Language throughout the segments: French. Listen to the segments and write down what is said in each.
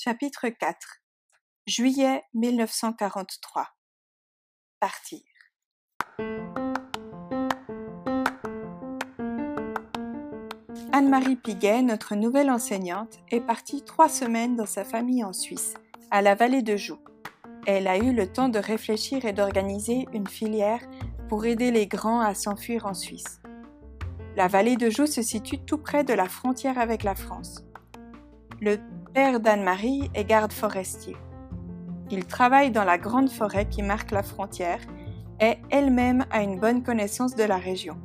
Chapitre 4 Juillet 1943 Partir Anne-Marie Piguet, notre nouvelle enseignante, est partie trois semaines dans sa famille en Suisse, à la vallée de Joux. Elle a eu le temps de réfléchir et d'organiser une filière pour aider les grands à s'enfuir en Suisse. La vallée de Joux se situe tout près de la frontière avec la France. Père d'Anne-Marie est garde forestier. Il travaille dans la grande forêt qui marque la frontière et elle-même a une bonne connaissance de la région.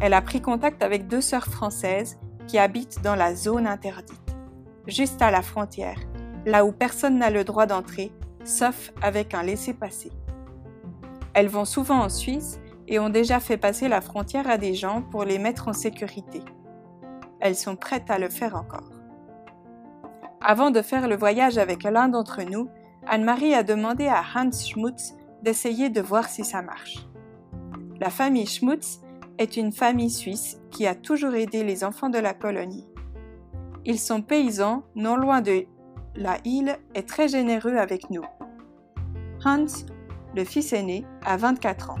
Elle a pris contact avec deux sœurs françaises qui habitent dans la zone interdite, juste à la frontière, là où personne n'a le droit d'entrer, sauf avec un laissez-passer. Elles vont souvent en Suisse et ont déjà fait passer la frontière à des gens pour les mettre en sécurité. Elles sont prêtes à le faire encore. Avant de faire le voyage avec l'un d'entre nous, Anne-Marie a demandé à Hans Schmutz d'essayer de voir si ça marche. La famille Schmutz est une famille suisse qui a toujours aidé les enfants de la colonie. Ils sont paysans, non loin de la île, et très généreux avec nous. Hans, le fils aîné, a 24 ans.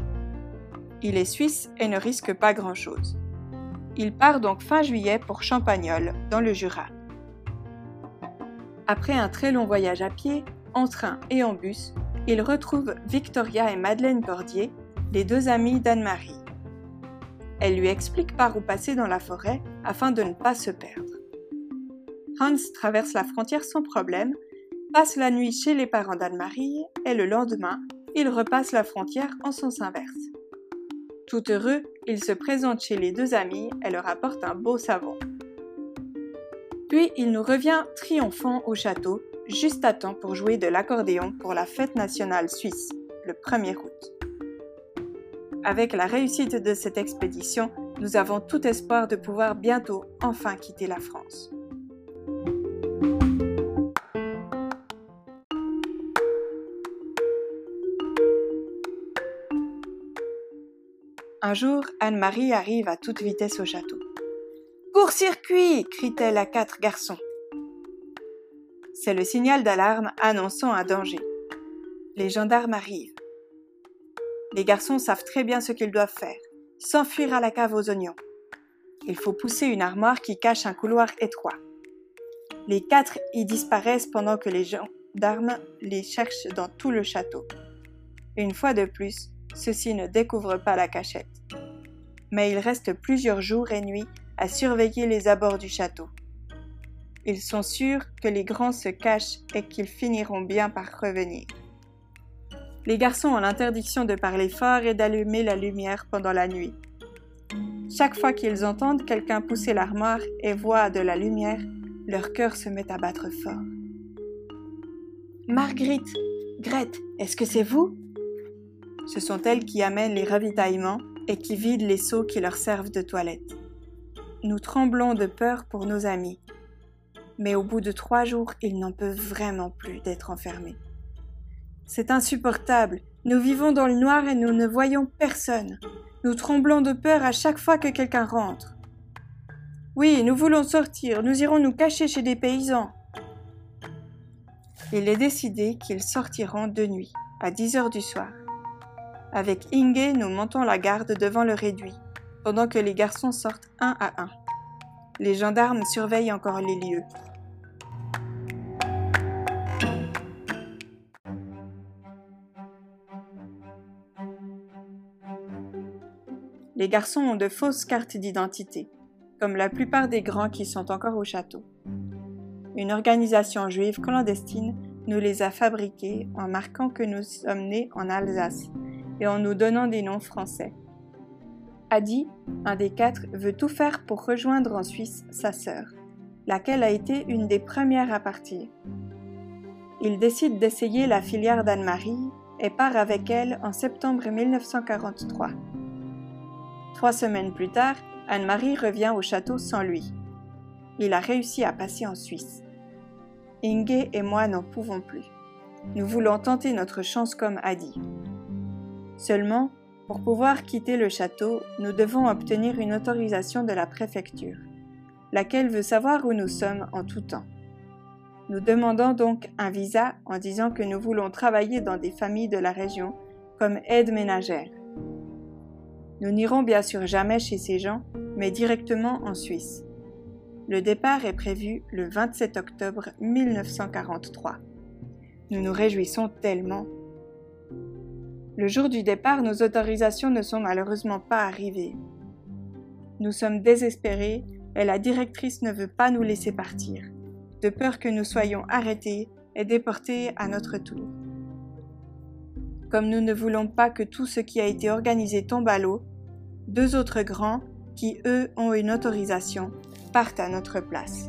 Il est suisse et ne risque pas grand-chose. Il part donc fin juillet pour Champagnole, dans le Jura. Après un très long voyage à pied, en train et en bus, il retrouve Victoria et Madeleine Cordier, les deux amies d'Anne-Marie. Elle lui explique par où passer dans la forêt afin de ne pas se perdre. Hans traverse la frontière sans problème, passe la nuit chez les parents d'Anne-Marie et le lendemain, il repasse la frontière en sens inverse. Tout heureux, il se présente chez les deux amis et leur apporte un beau savon. Puis il nous revient triomphant au château, juste à temps pour jouer de l'accordéon pour la fête nationale suisse, le 1er août. Avec la réussite de cette expédition, nous avons tout espoir de pouvoir bientôt enfin quitter la France. Un jour, Anne-Marie arrive à toute vitesse au château. Court-circuit crie-t-elle à quatre garçons. C'est le signal d'alarme annonçant un danger. Les gendarmes arrivent. Les garçons savent très bien ce qu'ils doivent faire. S'enfuir à la cave aux oignons. Il faut pousser une armoire qui cache un couloir étroit. Les quatre y disparaissent pendant que les gendarmes les cherchent dans tout le château. Une fois de plus, ceux-ci ne découvrent pas la cachette. Mais ils restent plusieurs jours et nuits à surveiller les abords du château. Ils sont sûrs que les grands se cachent et qu'ils finiront bien par revenir. Les garçons ont l'interdiction de parler fort et d'allumer la lumière pendant la nuit. Chaque fois qu'ils entendent quelqu'un pousser l'armoire et voient de la lumière, leur cœur se met à battre fort. Marguerite, Grete, est-ce que c'est vous? Ce sont elles qui amènent les ravitaillements et qui vident les seaux qui leur servent de toilette. Nous tremblons de peur pour nos amis, mais au bout de trois jours, ils n'en peuvent vraiment plus d'être enfermés. C'est insupportable. Nous vivons dans le noir et nous ne voyons personne. Nous tremblons de peur à chaque fois que quelqu'un rentre. Oui, nous voulons sortir, nous irons nous cacher chez des paysans. Il est décidé qu'ils sortiront de nuit, à 10 heures du soir. Avec Inge, nous montons la garde devant le réduit, pendant que les garçons sortent un à un. Les gendarmes surveillent encore les lieux. Les garçons ont de fausses cartes d'identité, comme la plupart des grands qui sont encore au château. Une organisation juive clandestine nous les a fabriqués en marquant que nous sommes nés en Alsace et en nous donnant des noms français. Adi, un des quatre, veut tout faire pour rejoindre en Suisse sa sœur, laquelle a été une des premières à partir. Il décide d'essayer la filière d'Anne-Marie et part avec elle en septembre 1943. Trois semaines plus tard, Anne-Marie revient au château sans lui. Il a réussi à passer en Suisse. Inge et moi n'en pouvons plus. Nous voulons tenter notre chance comme Adi. Seulement, pour pouvoir quitter le château, nous devons obtenir une autorisation de la préfecture, laquelle veut savoir où nous sommes en tout temps. Nous demandons donc un visa en disant que nous voulons travailler dans des familles de la région comme aide ménagère. Nous n'irons bien sûr jamais chez ces gens, mais directement en Suisse. Le départ est prévu le 27 octobre 1943. Nous nous réjouissons tellement. Le jour du départ, nos autorisations ne sont malheureusement pas arrivées. Nous sommes désespérés et la directrice ne veut pas nous laisser partir, de peur que nous soyons arrêtés et déportés à notre tour. Comme nous ne voulons pas que tout ce qui a été organisé tombe à l'eau, deux autres grands, qui eux ont une autorisation, partent à notre place.